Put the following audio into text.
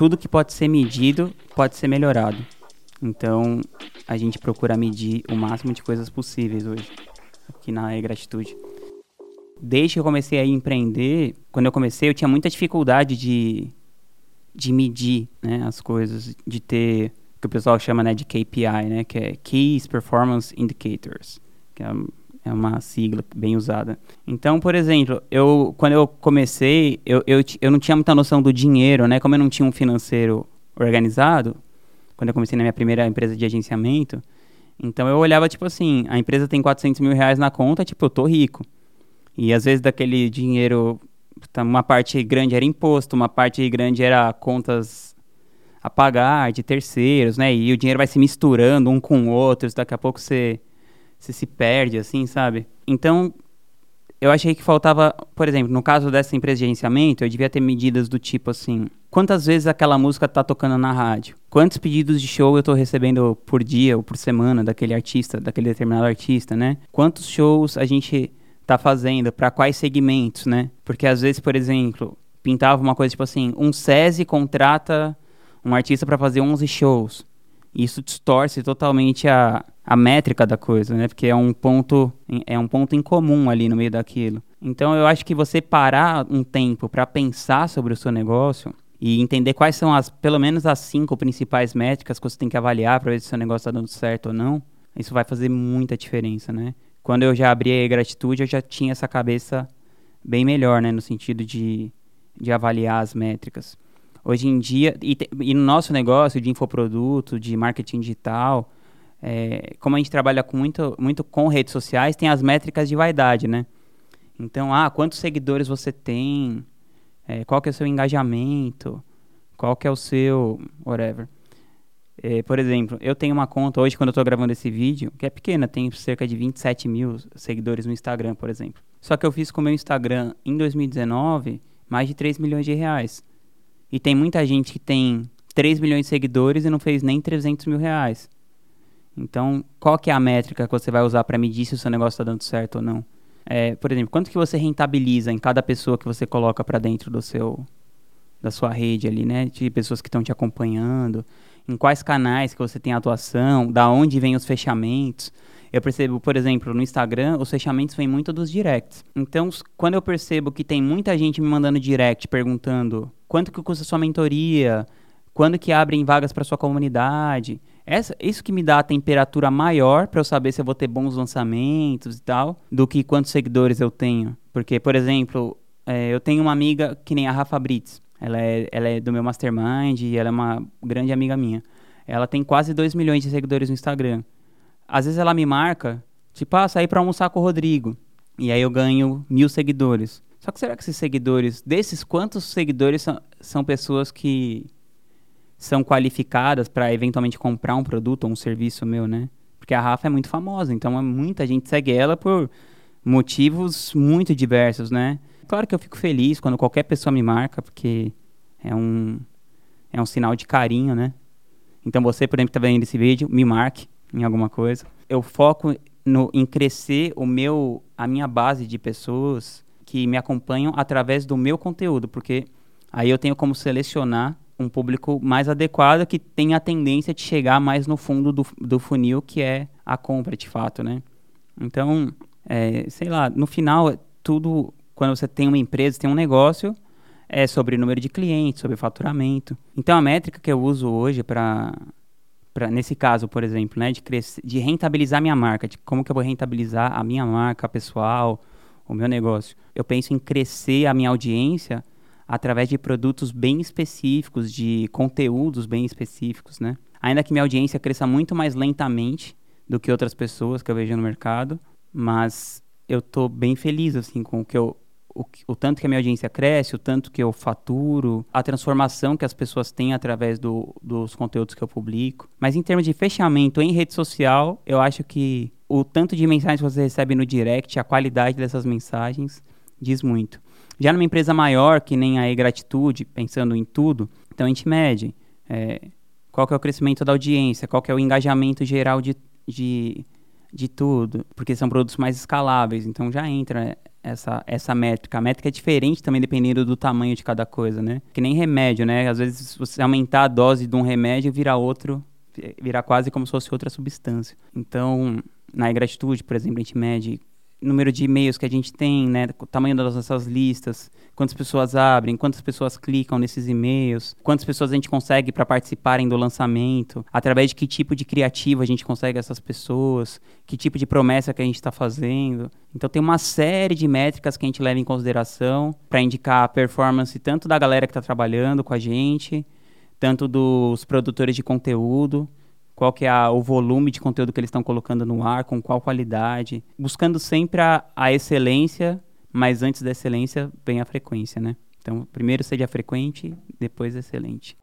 tudo que pode ser medido pode ser melhorado. Então, a gente procura medir o máximo de coisas possíveis hoje, aqui na e-gratitude. Desde que eu comecei a empreender, quando eu comecei, eu tinha muita dificuldade de, de medir né, as coisas, de ter que o pessoal chama né, de KPI, né, que é Keys Performance Indicators, que é, é uma sigla bem usada. Então, por exemplo, eu quando eu comecei, eu, eu, eu não tinha muita noção do dinheiro, né, como eu não tinha um financeiro organizado, quando eu comecei na minha primeira empresa de agenciamento, então eu olhava, tipo assim, a empresa tem 400 mil reais na conta, tipo, eu tô rico. E às vezes daquele dinheiro, tá, uma parte grande era imposto, uma parte grande era contas a pagar de terceiros, né? E o dinheiro vai se misturando um com o outro, daqui a pouco você, você se perde, assim, sabe? Então, eu achei que faltava, por exemplo, no caso dessa empresa de agenciamento, eu devia ter medidas do tipo assim: quantas vezes aquela música tá tocando na rádio? Quantos pedidos de show eu tô recebendo por dia ou por semana daquele artista, daquele determinado artista, né? Quantos shows a gente tá fazendo, para quais segmentos, né? Porque às vezes, por exemplo, pintava uma coisa tipo assim: um SESI contrata um artista para fazer 11 shows. Isso distorce totalmente a, a métrica da coisa, né? Porque é um ponto é um ponto em comum ali no meio daquilo. Então eu acho que você parar um tempo para pensar sobre o seu negócio e entender quais são as pelo menos as cinco principais métricas que você tem que avaliar para ver se o seu negócio está dando certo ou não, isso vai fazer muita diferença, né? Quando eu já abri a gratitude, eu já tinha essa cabeça bem melhor, né, no sentido de, de avaliar as métricas. Hoje em dia, e, e no nosso negócio de infoproduto, de marketing digital, é, como a gente trabalha com muito, muito com redes sociais, tem as métricas de vaidade, né? Então, ah, quantos seguidores você tem? É, qual que é o seu engajamento? Qual que é o seu whatever? É, por exemplo, eu tenho uma conta hoje, quando eu estou gravando esse vídeo, que é pequena, tem cerca de 27 mil seguidores no Instagram, por exemplo. Só que eu fiz com o meu Instagram, em 2019, mais de 3 milhões de reais. E tem muita gente que tem 3 milhões de seguidores e não fez nem 300 mil reais. Então, qual que é a métrica que você vai usar para medir se o seu negócio está dando certo ou não? É, por exemplo, quanto que você rentabiliza em cada pessoa que você coloca para dentro do seu da sua rede ali, né? De pessoas que estão te acompanhando, em quais canais que você tem atuação, da onde vêm os fechamentos. Eu percebo, por exemplo, no Instagram, os fechamentos vêm muito dos directs. Então, quando eu percebo que tem muita gente me mandando direct perguntando quanto que custa sua mentoria, quando que abrem vagas para sua comunidade, essa, isso que me dá a temperatura maior para eu saber se eu vou ter bons lançamentos e tal, do que quantos seguidores eu tenho. Porque, por exemplo, é, eu tenho uma amiga que nem a Rafa Brits. Ela é, ela é do meu mastermind e ela é uma grande amiga minha. Ela tem quase 2 milhões de seguidores no Instagram às vezes ela me marca, tipo, ah, saí pra almoçar com o Rodrigo. E aí eu ganho mil seguidores. Só que será que esses seguidores, desses quantos seguidores são, são pessoas que são qualificadas para eventualmente comprar um produto ou um serviço meu, né? Porque a Rafa é muito famosa, então muita gente segue ela por motivos muito diversos, né? Claro que eu fico feliz quando qualquer pessoa me marca, porque é um, é um sinal de carinho, né? Então você, por exemplo, que está vendo esse vídeo, me marque em alguma coisa. Eu foco no, em crescer o meu, a minha base de pessoas que me acompanham através do meu conteúdo, porque aí eu tenho como selecionar um público mais adequado que tem a tendência de chegar mais no fundo do, do funil, que é a compra de fato, né? Então, é, sei lá, no final, tudo, quando você tem uma empresa, tem um negócio, é sobre número de clientes, sobre faturamento. Então, a métrica que eu uso hoje para nesse caso, por exemplo, né, de, crescer, de rentabilizar minha marca, de como que eu vou rentabilizar a minha marca pessoal, o meu negócio. Eu penso em crescer a minha audiência através de produtos bem específicos, de conteúdos bem específicos, né? Ainda que minha audiência cresça muito mais lentamente do que outras pessoas que eu vejo no mercado, mas eu tô bem feliz assim com o que eu o, o, tanto que a minha audiência cresce, o tanto que eu faturo, a transformação que as pessoas têm através do, dos conteúdos que eu publico. Mas em termos de fechamento em rede social, eu acho que o tanto de mensagens que você recebe no direct, a qualidade dessas mensagens, diz muito. Já numa empresa maior, que nem a e-gratitude, pensando em tudo, então a gente mede é, qual que é o crescimento da audiência, qual que é o engajamento geral de, de, de tudo, porque são produtos mais escaláveis, então já entra essa, essa métrica. A métrica é diferente também dependendo do tamanho de cada coisa, né? Que nem remédio, né? Às vezes, se você aumentar a dose de um remédio, vira outro, vira quase como se fosse outra substância. Então, na gratitude, por exemplo, a gente mede número de e-mails que a gente tem, né, o tamanho das nossas listas, quantas pessoas abrem, quantas pessoas clicam nesses e-mails, quantas pessoas a gente consegue para participarem do lançamento, através de que tipo de criativo a gente consegue essas pessoas, que tipo de promessa que a gente está fazendo. Então tem uma série de métricas que a gente leva em consideração para indicar a performance tanto da galera que está trabalhando com a gente, tanto dos produtores de conteúdo, qual que é a, o volume de conteúdo que eles estão colocando no ar, com qual qualidade, buscando sempre a, a excelência, mas antes da excelência vem a frequência, né? Então, primeiro seja frequente, depois excelente.